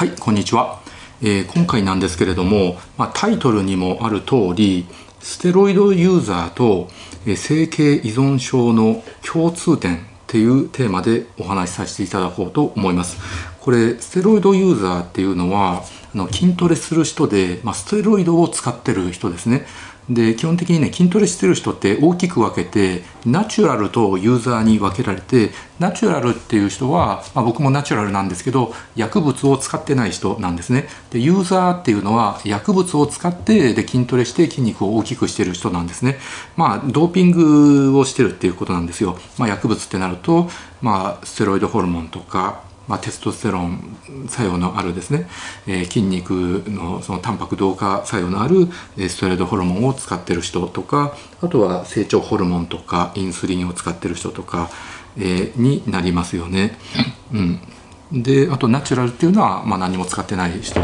はい、こんにちは。えー、今回なんですけれども、まあ、タイトルにもある通り、ステロイドユーザーと、えー、整形依存症の共通点っていうテーマでお話しさせていただこうと思います。これ、ステロイドユーザーっていうのは、あの筋トレする人で、まあ、ステロイドを使ってる人ですね。で基本的にね筋トレしてる人って大きく分けてナチュラルとユーザーに分けられてナチュラルっていう人は、まあ、僕もナチュラルなんですけど薬物を使ってない人なんですね。でユーザーっていうのは薬物を使ってで筋トレして筋肉を大きくしてる人なんですね。まあドーピングをしてるっていうことなんですよ、まあ、薬物ってなると、まあ、ステロイドホルモンとかまあ、テストステロン作用のあるですね、えー、筋肉のそのタンパク同化作用のあるステロイドホルモンを使ってる人とかあとは成長ホルモンとかインスリンを使ってる人とか、えー、になりますよね。うん。であとナチュラルっていうのは、まあ、何も使ってない人。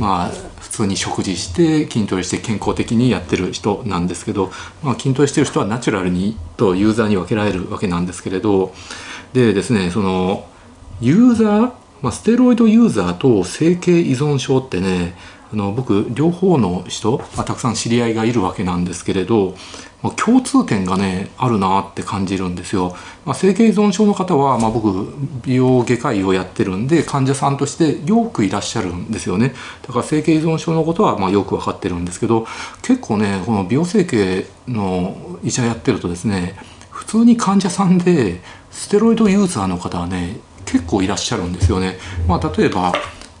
まあ普通に食事して筋トレして健康的にやってる人なんですけど、まあ、筋トレしてる人はナチュラルにとユーザーに分けられるわけなんですけれどでですねそのユーザー、まあ、ステロイドユーザーと整形依存症ってねあの僕両方の人、まあ、たくさん知り合いがいるわけなんですけれど、まあ、共通点がねあるなって感じるんですよ、まあ、整形依存症の方は、まあ、僕美容外科医をやってるんで患者さんとしてよくいらっしゃるんですよね。だから整形依存症のことはまあよく分かってるんですけど結構ねこの美容整形の医者やってるとですね普通に患者さんでステロイドユーザーの方はね結構いらっしゃるんですよね。まあ、例えば、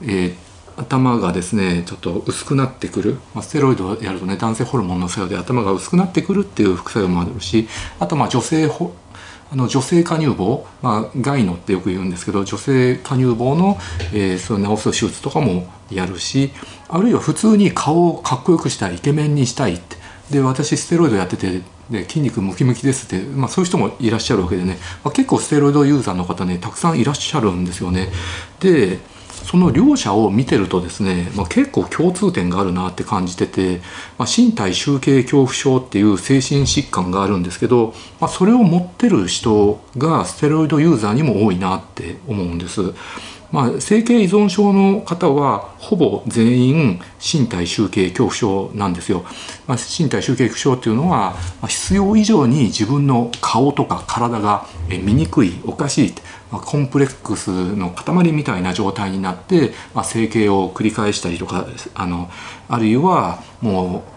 えー、頭がですねちょっと薄くなってくる、まあ、ステロイドをやるとね男性ホルモンの作用で頭が薄くなってくるっていう副作用もあるしあとまあ女性あの女性加乳房、まあ、ガイノってよく言うんですけど女性加乳房の、えー、その治す手術とかもやるしあるいは普通に顔をかっこよくしたいイケメンにしたいって。で私ステロイドやっててで筋肉ムキムキですって、まあ、そういう人もいらっしゃるわけでね、まあ、結構ステロイドユーザーの方ねたくさんいらっしゃるんですよね。でその両者を見てるとですね、まあ、結構共通点があるなって感じてて、まあ、身体集計恐怖症っていう精神疾患があるんですけど、まあ、それを持ってる人がステロイドユーザーにも多いなって思うんです。まあ、整形依存症の方はほぼ全員身体集計恐怖症なんですよ。まあ、身体集計恐怖症っていうのは必要以上に自分の顔とか体が醜いおかしい、まあ、コンプレックスの塊みたいな状態になって、まあ、整形を繰り返したりとかあのあるいはもう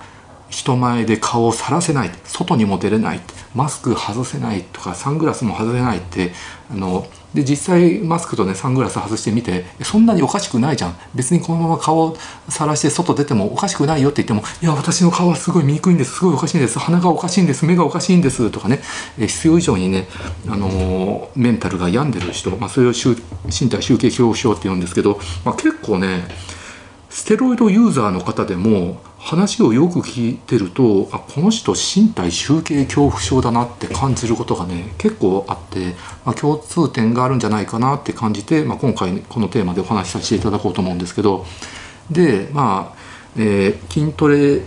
人前で顔をさらせない外にも出れないマスク外せないとかサングラスも外せないってあので実際マスクとねサングラス外してみてそんなにおかしくないじゃん。別にこのまま顔をさらして外出てもおかしくないよって言ってもいや私の顔はすごい醜いんです。すごいおかしいんです。鼻がおかしいんです。目がおかしいんです。とかね。必要以上にね、あのメンタルが病んでる人、まあ、それを身体集計恐怖症って言うんですけど、まあ、結構ねステロイドユーザーの方でも話をよく聞いてるとあこの人身体集計恐怖症だなって感じることがね結構あって、まあ、共通点があるんじゃないかなって感じて、まあ、今回このテーマでお話しさせていただこうと思うんですけど。でまあ、えー、筋トレ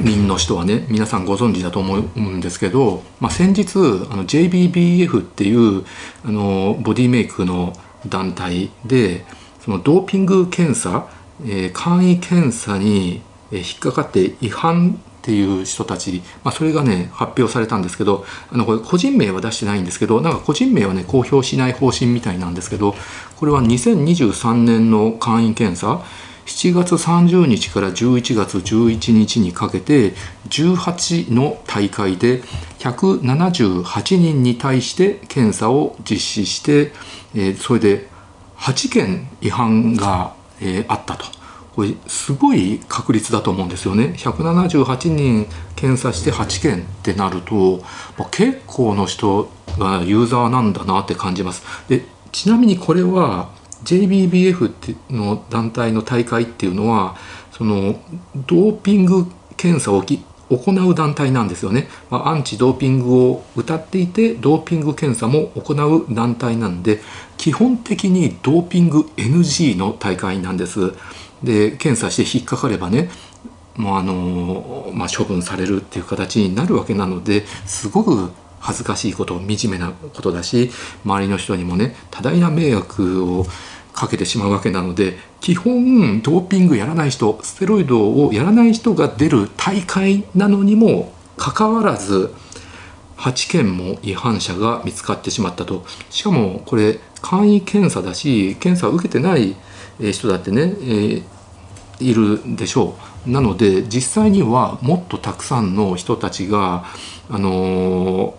民の人はね皆さんご存知だと思うんですけど、まあ、先日あの JBBF っていうあのボディメイクの団体でそのドーピング検査えー、簡易検査に引っかかって違反っていう人たち、まあ、それがね発表されたんですけどあのこれ個人名は出してないんですけどなんか個人名はね公表しない方針みたいなんですけどこれは2023年の簡易検査7月30日から11月11日にかけて18の大会で178人に対して検査を実施して、えー、それで8件違反がえー、あったと。これすごい確率だと思うんですよね178人検査して8件ってなると、まあ、結構の人がユーザーなんだなって感じますでちなみにこれは JBBF の団体の大会っていうのはそのドーピング検査を行う団体なんですよね、まあ、アンチドーピングを謳っていてドーピング検査も行う団体なんで基本的にドーピング NG の大会なんです。で検査して引っかかればねもうあの、まあ、処分されるっていう形になるわけなのですごく恥ずかしいこと惨めなことだし周りの人にもね多大な迷惑をかけてしまうわけなので基本ドーピングやらない人ステロイドをやらない人が出る大会なのにもかかわらず8件も違反者が見つかってしまったと。しかもこれ簡易検査だし検査を受けてない人だってね、えー、いるでしょう。なので実際にはもっとたくさんの人たちが、あのー、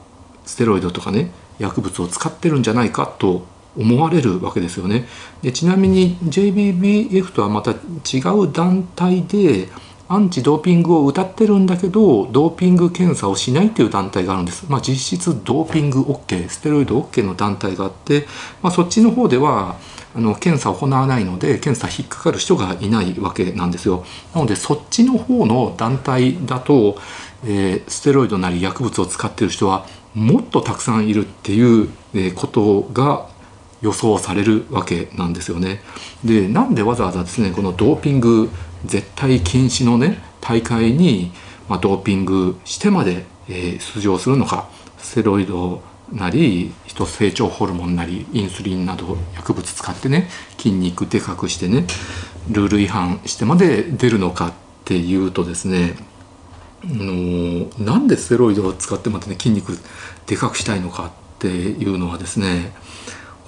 ステロイドとかね薬物を使ってるんじゃないかと思われるわけですよね。でちなみに JBBF とはまた違う団体でアンチドーピングを謳ってるんだけどドーピング検査をしないっていう団体があるんです、まあ、実質ドーピング OK ステロイド OK の団体があって、まあ、そっちの方ではあの検査を行わないので検査引っかかる人がいないわけなんですよなのでそっちの方の団体だと、えー、ステロイドなり薬物を使ってる人はもっとたくさんいるっていうことが予想されるわけなんですよね。でなんでわざわざですねこのドーピング絶対禁止のね大会に、まあ、ドーピングしてまで、えー、出場するのかステロイドなり人成長ホルモンなりインスリンなど薬物使ってね筋肉でかくしてねルール違反してまで出るのかっていうとですねのなんでステロイドを使ってまでね筋肉でかくしたいのかっていうのはですね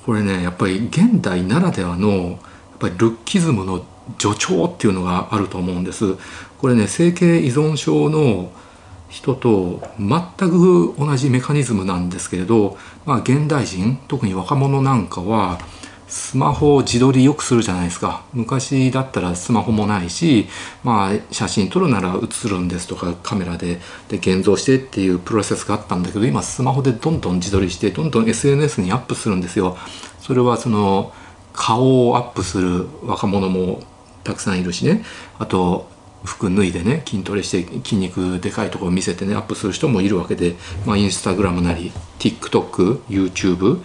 これねやっぱり現代ならではのやっぱりルッキズムの助長っていうのがあると思うんです。これね整形依存症の人と全く同じメカニズムなんですけれど、まあ、現代人特に若者なんかはスマホを自撮りよくするじゃないですか。昔だったらスマホもないし、まあ、写真撮るなら写るんですとかカメラでで現像してっていうプロセスがあったんだけど今スマホでどんどん自撮りしてどんどん SNS にアップするんですよ。それはその顔をアップする若者もたくさんいるしね。あと服脱いでね筋トレして筋肉でかいところを見せてねアップする人もいるわけで、まあ、インスタグラムなり TikTokYouTube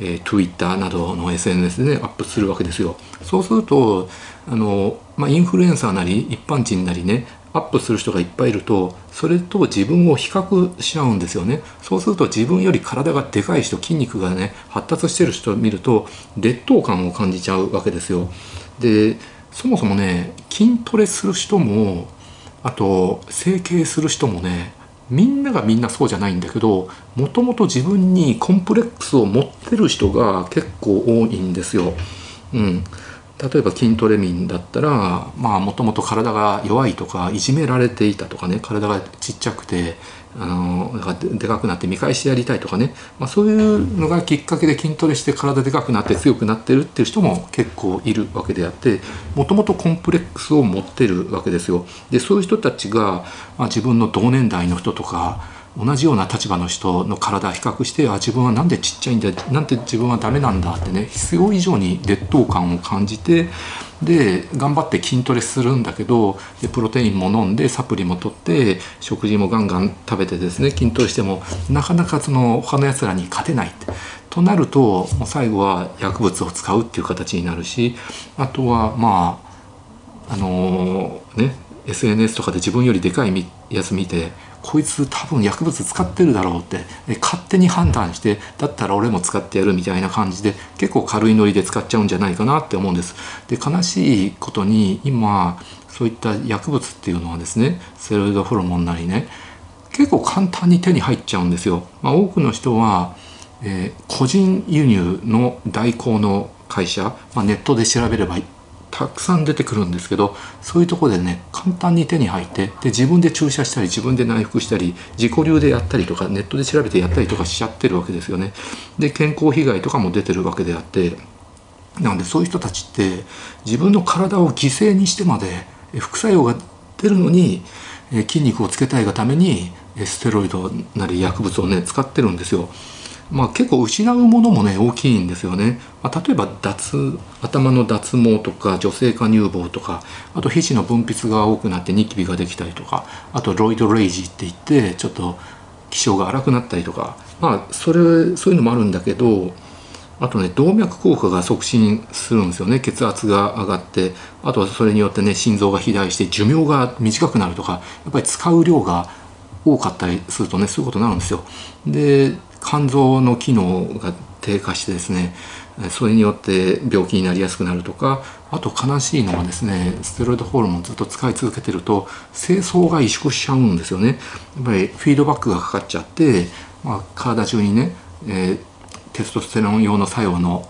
えー、Twitter などの SNS で、ね、アップするわけですよ。そうするとあの、まあ、インフルエンサーなり一般人なりねアップする人がいっぱいいるとそれと自分を比較しちゃうんですよねそうすると自分より体がでかい人筋肉がね発達してる人を見ると劣等感を感じちゃうわけですよでそもそもね筋トレする人もあと整形する人もねみんながみんなそうじゃないんだけどもともと自分にコンプレックスを持ってる人が結構多いんですよ。うん、例えば筋トレ民だったらもともと体が弱いとかいじめられていたとかね体がちっちゃくてあのでかくなって見返してやりたいとかね、まあ、そういうのがきっかけで筋トレして体でかくなって強くなってるっていう人も結構いるわけであってもともとコンプレックスを持ってるわけですよ。でそういう人たちが、まあ、自分の同年代の人とか同じような立場の人の体比較してあ自分はなんでちっちゃいんだなんて自分はダメなんだってね必要以上に劣等感を感じてで頑張って筋トレするんだけどでプロテインも飲んでサプリも取って食事もガンガン食べてですね筋トレしてもなかなかその他のやつらに勝てないとなるともう最後は薬物を使うっていう形になるしあとはまああのー、ね SNS とかで自分よりでかいやつ見てこいつ多分薬物使ってるだろうって勝手に判断してだったら俺も使ってやるみたいな感じで結構軽いノリで使っちゃうんじゃないかなって思うんです。で悲しいことに今そういった薬物っていうのはですねステロイドホルモンなりね結構簡単に手に入っちゃうんですよ。まあ、多くの人は、えー、個人輸入の代行の会社、まあ、ネットで調べればたくさん出てくるんですけどそういうとこでね簡単に手に入ってで自分で注射したり自分で内服したり自己流でやったりとかネットで調べてやったりとかしちゃってるわけですよね。で健康被害とかも出てるわけであってなのでそういう人たちって自分の体を犠牲にしてまで副作用が出るのに筋肉をつけたいがためにステロイドなり薬物をね使ってるんですよ。まあ、結構失うものもね大きいんですよね、まあ、例えば脱頭の脱毛とか女性化乳房とかあと皮脂の分泌が多くなってニキビができたりとかあとロイドレイジーって言ってちょっと気性が荒くなったりとか。まあそれそういうのもあるんだけどあとね動脈硬化が促進するんですよね。血圧が上がってあとはそれによってね心臓が肥大して寿命が短くなるとかやっぱり使う量が多かったりするとねそういうことになるんですよ。で肝臓の機能が低下してですねそれによって病気になりやすくなるとかあと悲しいのはですねステロイドホルモンずっと使い続けてると精巣が萎縮しちゃうんですよね。やっぱりフィードバックがかかっちゃって、まあ、体中にね、えー、テストステロン用の作用の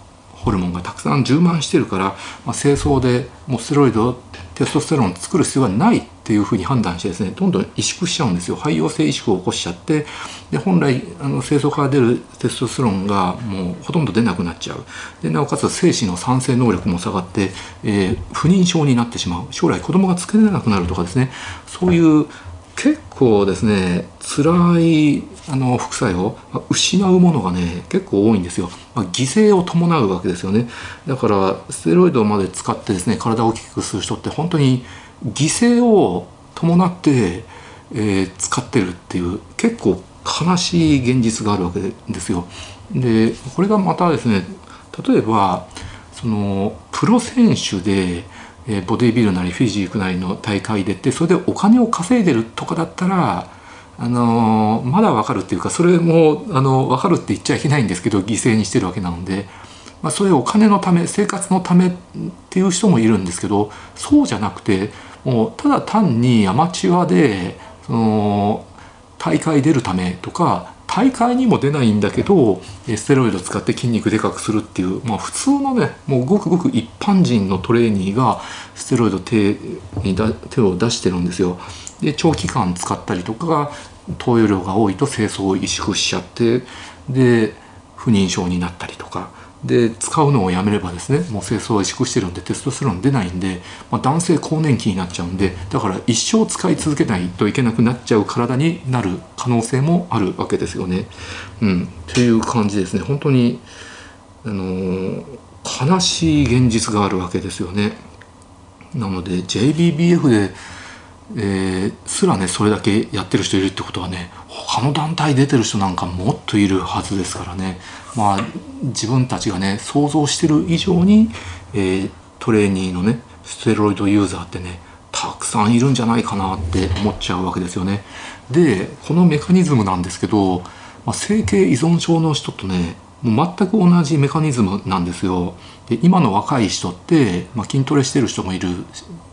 ホルモンがたくさん充満してるから、まあ、精巣でもうステロイドテストステロンを作る必要はないっていうふうに判断してですねどんどん萎縮しちゃうんですよ。肺陽性萎縮を起こしちゃってで本来あの精巣から出るテストステロンがもうほとんど出なくなっちゃう。でなおかつ精子の産生能力も下がって、えー、不妊症になってしまう。将来子供が作れなくなるとかですね。そういう結構ですね辛いあの副作用失うものがね結構多いんですよ、まあ、犠牲を伴うわけですよね。だからステロイドまで使ってですね体を大きくする人って本当に犠牲を伴って、えー、使ってるっていう結構悲しい現実があるわけですよ。でこれがまたですね例えばそのプロ選手でえ、ボディビルなりフィジークなりの大会出てそれでお金を稼いでるとかだったら、あの、まだ分かるっていうかそれも、あの分かるって言っちゃいけないんですけど犠牲にしてるわけなので、まあ、それお金のため生活のためっていう人もいるんですけどそうじゃなくてもうただ単にアマチュアでその大会出るためとか大会にも出ないんだけどステロイド使って筋肉でかくするっていう、まあ、普通のねもうごくごく一般人のトレーニーがステロイド手にだ手を出してるんですよ。で長期間使ったりとかが投与量が多いと清掃を萎縮しちゃってで不妊症になったりとかで使うのをやめればですねもう清掃は萎縮してるんでテストステロン出ないんで、まあ、男性更年期になっちゃうんでだから一生使い続けないといけなくなっちゃう体になる可能性もあるわけですよね。うん、という感じですね本当に、あのー、悲しい現実があるわけですよね。なので JBBF でえー、すらねそれだけやってる人いるってことはね他の団体出てる人なんかもっといるはずですからねまあ自分たちがね想像してる以上に、えー、トレーニーのねステロイドユーザーってねたくさんいるんじゃないかなって思っちゃうわけですよね。でこのメカニズムなんですけど、まあ、整形依存症の人とねもう全く同じメカニズムなんですよ。で今の若い人って、まあ、筋トレしてる人もいる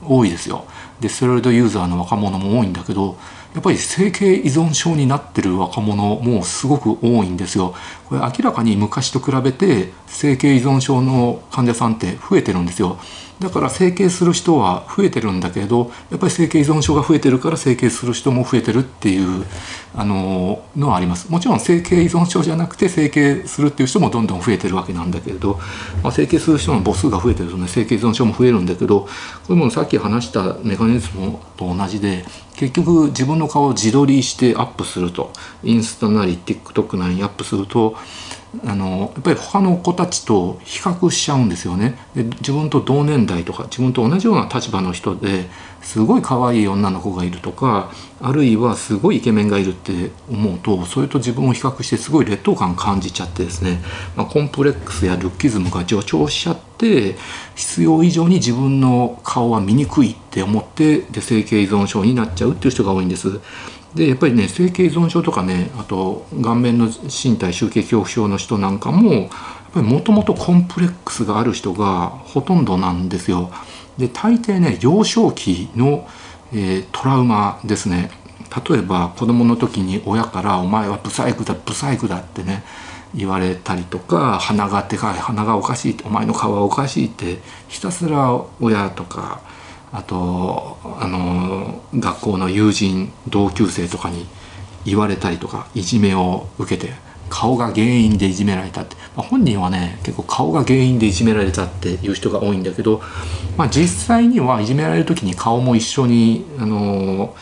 多いですよ。でステロイドユーザーの若者も多いんだけどやっぱり整形依存症になってる若者もすごく多いんですよ。これ明らかに昔と比べて整形依存症の患者さんって増えてるんですよ。だから整形する人は増えてるんだけどやっぱり整形依存症が増えてるから整形する人も増えてるっていうあののはありますもちろん整形依存症じゃなくて整形するっていう人もどんどん増えてるわけなんだけれど、まあ、整形する人の母数が増えてるとね整形依存症も増えるんだけどこれもさっき話したメカニズムと同じで結局自分の顔を自撮りしてアップすると。インスタなり TikTok なりにアップするとあのやっぱり他の子たちと比較しちゃうんですよねで自分と同年代とか自分と同じような立場の人ですごい可愛い女の子がいるとかあるいはすごいイケメンがいるって思うとそれと自分を比較してすごい劣等感感じちゃってですね、まあ、コンプレックスやルッキズムが助長しちゃって必要以上に自分の顔は見にくいって思ってで整形依存症になっちゃうっていう人が多いんです。でやっぱりね整形依存症とかねあと顔面の身体集計恐怖症の人なんかもやっぱりもともとコンプレックスがある人がほとんどなんですよ。で大抵ね幼少期の、えー、トラウマですね例えば子供の時に親から「お前はブサイクだブサイクだ」ってね言われたりとか鼻がでかい鼻がおかしいお前の顔はおかしいってひたすら親とかあとあの学校の友人同級生とかに言われたりとかいじめを受けて顔が原因でいじめられたって、まあ、本人はね結構顔が原因でいじめられたっていう人が多いんだけど、まあ、実際にはいじめられる時に顔も一緒にあの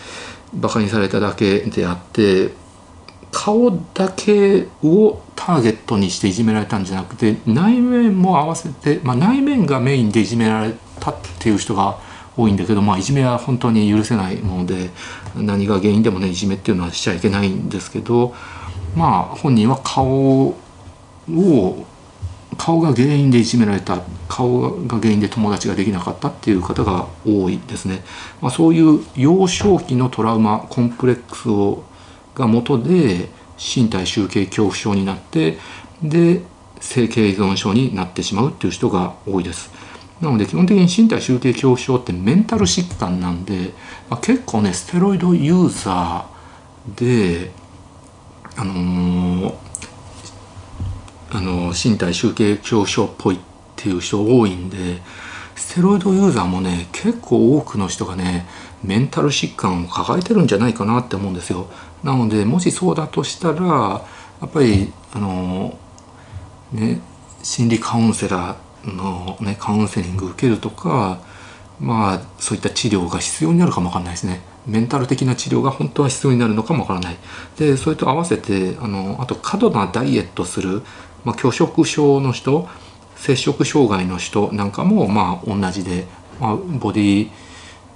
バカにされただけであって顔だけをターゲットにしていじめられたんじゃなくて内面も合わせて、まあ、内面がメインでいじめられたっていう人が多いんだけど、まあ、いじめは本当に許せないもので何が原因でもねいじめっていうのはしちゃいけないんですけどまあ本人は顔を顔が原因でいじめられた顔が原因で友達ができなかったっていう方が多いですね。まあ、そういう幼少期のトラウマコンプレックスをが元で身体集計恐怖症になってで整形依存症になってしまうっていう人が多いですなので基本的に身体集計恐怖症ってメンタル疾患なんで、まあ、結構ねステロイドユーザーであのー、あの身体集計恐怖症っぽいっていう人多いんでステロイドユーザーもね結構多くの人がねメンタル疾患を抱えてるんじゃないかなって思うんですよ。なのでもしそうだとしたらやっぱりあのね心理カウンセラーの、ね、カウンセリング受けるとかまあそういった治療が必要になるかもわかんないですね。メンタル的な治療が本当は必要になるのかもわからない。でそれと合わせてあのあと過度なダイエットする、まあ、拒食症の人摂食障害の人なんかもまあ同じで、まあ、ボディー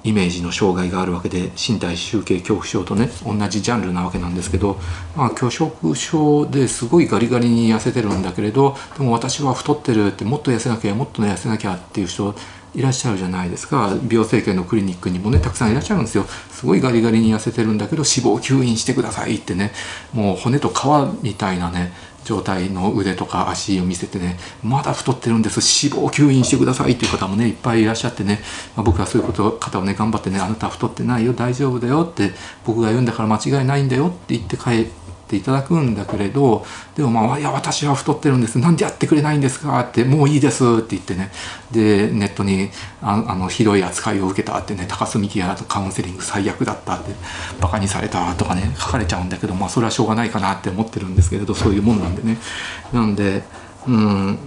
イメージの障害があるわけで身体集計恐怖症とね同じジャンルなわけなんですけど、まあ、拒食症ですごいガリガリに痩せてるんだけれどでも私は太ってるってもっと痩せなきゃもっと痩せなきゃっていう人いらっしゃるじゃないですか。美容整形のクリニックにもねたくさんいらっしゃるんですよ。すごいガリガリに痩せてるんだけど脂肪吸引してくださいってね。もう骨と皮みたいなね状態の腕とか足を見せてねまだ太ってるんです。脂肪吸引してくださいっていう方もねいっぱいいらっしゃってね、まあ、僕はそういうこと方をね頑張ってねあなた太ってないよ大丈夫だよって僕が言うんだから間違いないんだよって言って帰ってていただくんだけれどでもまあ「いや私は太ってるんです。なんでやってくれないんですか?」って「もういいです」って言ってね。でネットにああのひどい扱いを受けたってね高須幹也とカウンセリング最悪だったってバカにされたとかね書かれちゃうんだけどまあそれはしょうがないかなって思ってるんですけれどそういうもんなんでね。なんでうん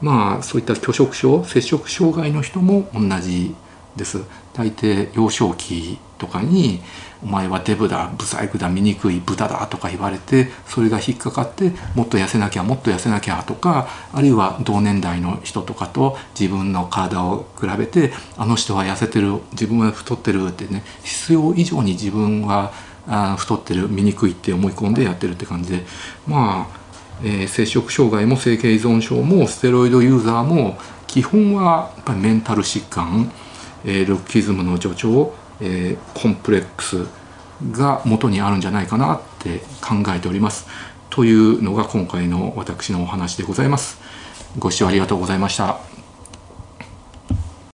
まあそういった拒食症摂食障害の人も同じです。大抵幼少期とかにお前はデブだブサイクだ醜い豚だとか言われてそれが引っかかってもっと痩せなきゃもっと痩せなきゃとかあるいは同年代の人とかと自分の体を比べてあの人は痩せてる自分は太ってるってね必要以上に自分はあ太ってる醜いって思い込んでやってるって感じでまあ、えー、摂食障害も整形依存症もステロイドユーザーも基本はやっぱりメンタル疾患、えー、ルッキズムの助長えー、コンプレックスが元にあるんじゃないかなって考えております。というのが今回の私のお話でございます。ご視聴ありがとうございました。